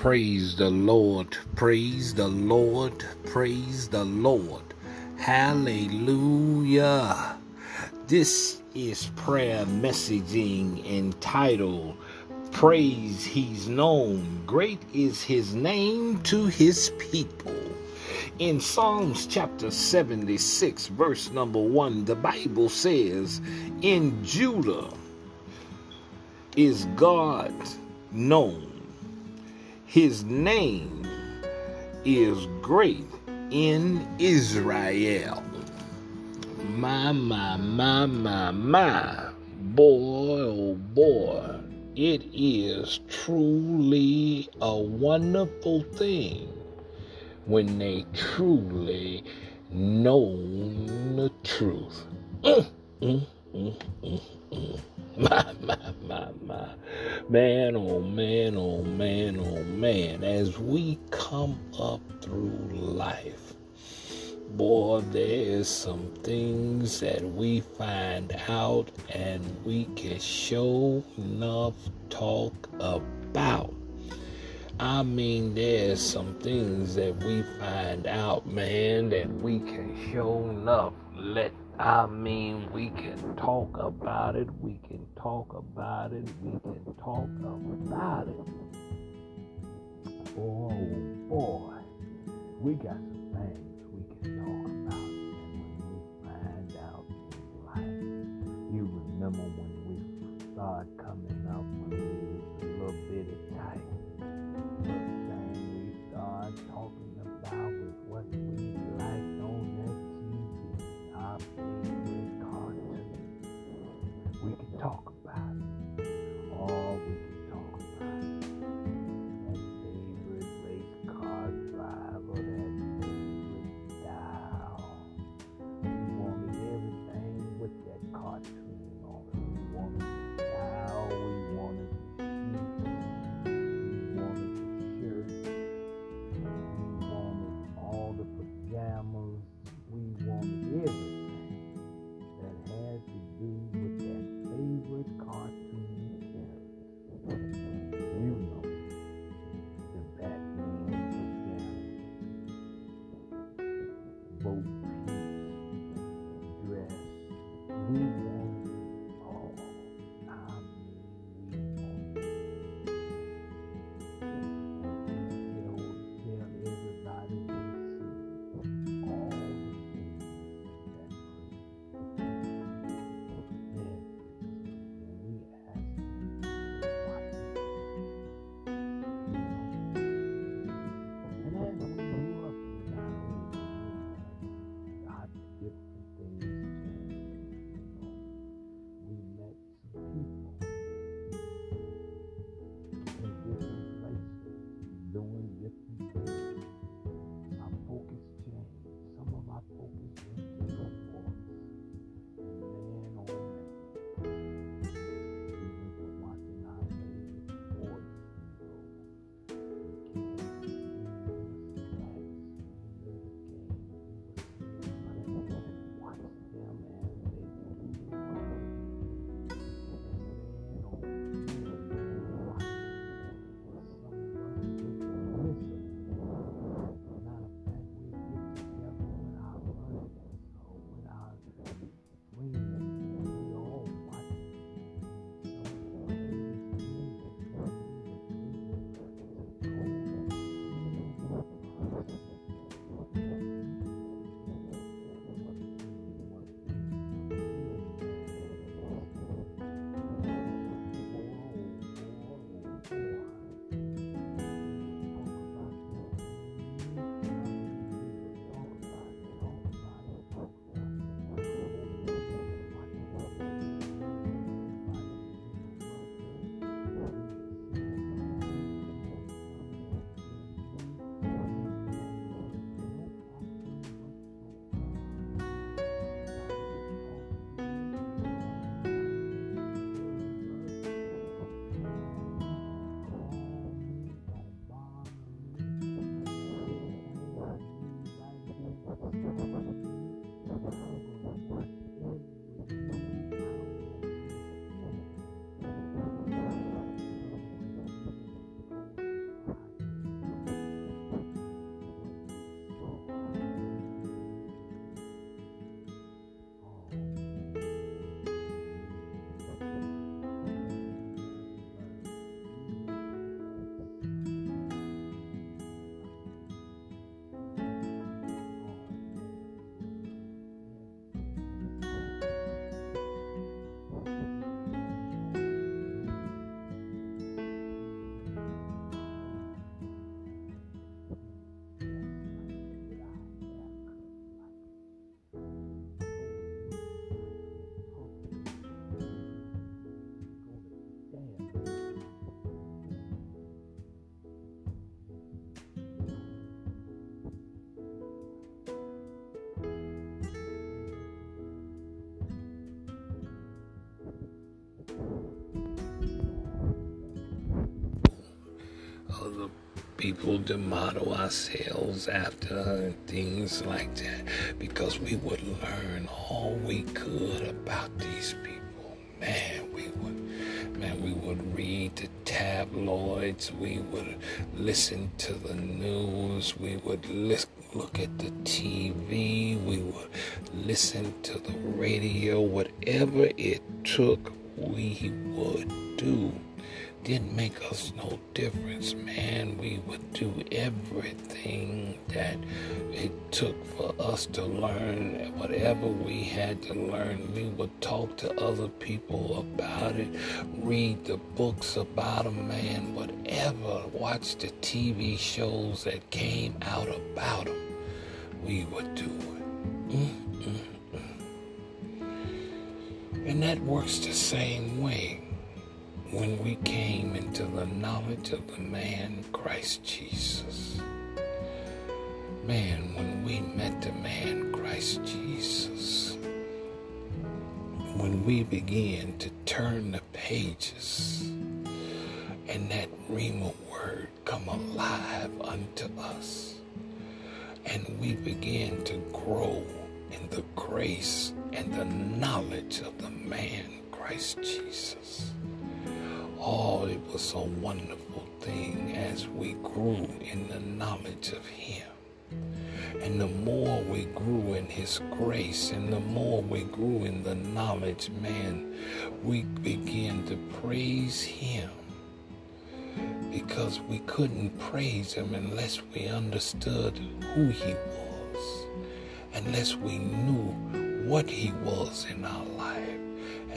Praise the Lord, praise the Lord, praise the Lord. Hallelujah. This is prayer messaging entitled Praise He's Known. Great is His name to His people. In Psalms chapter 76, verse number 1, the Bible says, In Judah is God known his name is great in Israel. My, my, my, my, my. Boy, oh boy. It is truly a wonderful thing when they truly know the truth. Mm, mm, mm, mm, mm. My, my, my, my. Man, oh man, oh man, oh man. As we come up through life, boy, there's some things that we find out and we can show enough talk about. I mean, there's some things that we find out, man, that we can show enough let I mean, we can talk about it, we can talk about it, we can talk about it. Oh boy, we got some people to model ourselves after and things like that. Because we would learn all we could about these people. Man, we would, man, we would read the tabloids, we would listen to the news, we would listen look at the TV, we would listen to the radio, whatever it took, we would do. Didn't make us no difference, man. We would do everything that it took for us to learn. Whatever we had to learn, we would talk to other people about it, read the books about them, man. Whatever, watch the TV shows that came out about them we would do it. And that works the same way when we came into the knowledge of the man Christ Jesus. Man, when we met the man Christ Jesus, when we began to turn the pages and that Rhema word come alive unto us and we began to grow in the grace and the knowledge of the man Christ Jesus. Oh, it was a wonderful thing as we grew in the knowledge of Him. And the more we grew in His grace and the more we grew in the knowledge, man, we began to praise Him because we couldn't praise him unless we understood who he was, unless we knew what he was in our life,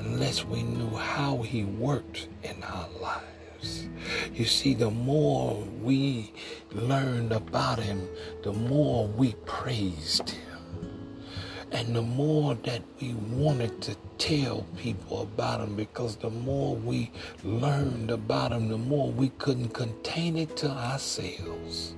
unless we knew how he worked in our lives. You see, the more we learned about him, the more we praised him. And the more that we wanted to tell people about him, because the more we learned about him, the more we couldn't contain it to ourselves.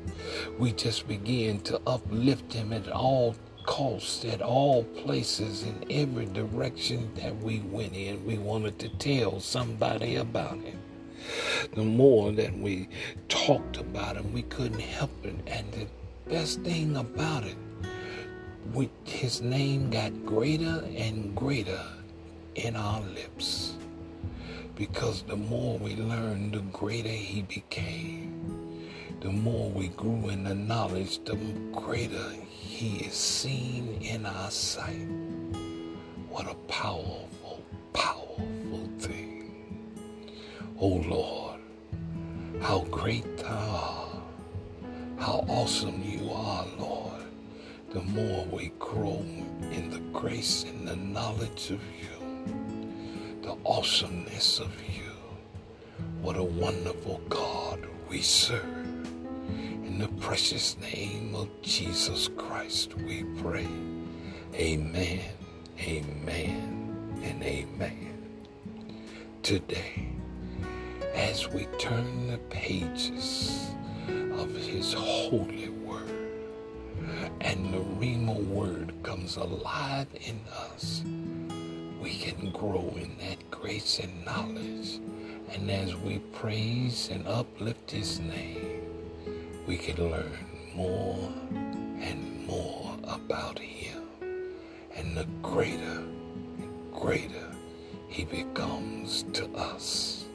We just began to uplift him at all costs, at all places, in every direction that we went in. We wanted to tell somebody about him. The more that we talked about him, we couldn't help it. And the best thing about it, we, his name got greater and greater in our lips. Because the more we learned, the greater he became. The more we grew in the knowledge, the greater he is seen in our sight. What a powerful, powerful thing. Oh Lord, how great thou art. How awesome you are, Lord the more we grow in the grace and the knowledge of you, the awesomeness of you. What a wonderful God we serve. In the precious name of Jesus Christ, we pray. Amen, amen, and amen. Today, as we turn the pages of His holy word, and the Rhema word comes alive in us, we can grow in that grace and knowledge. And as we praise and uplift his name, we can learn more and more about him. And the greater, and greater he becomes to us,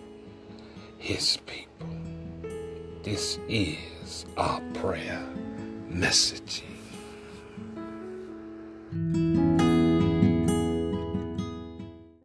his people. This is our prayer messaging.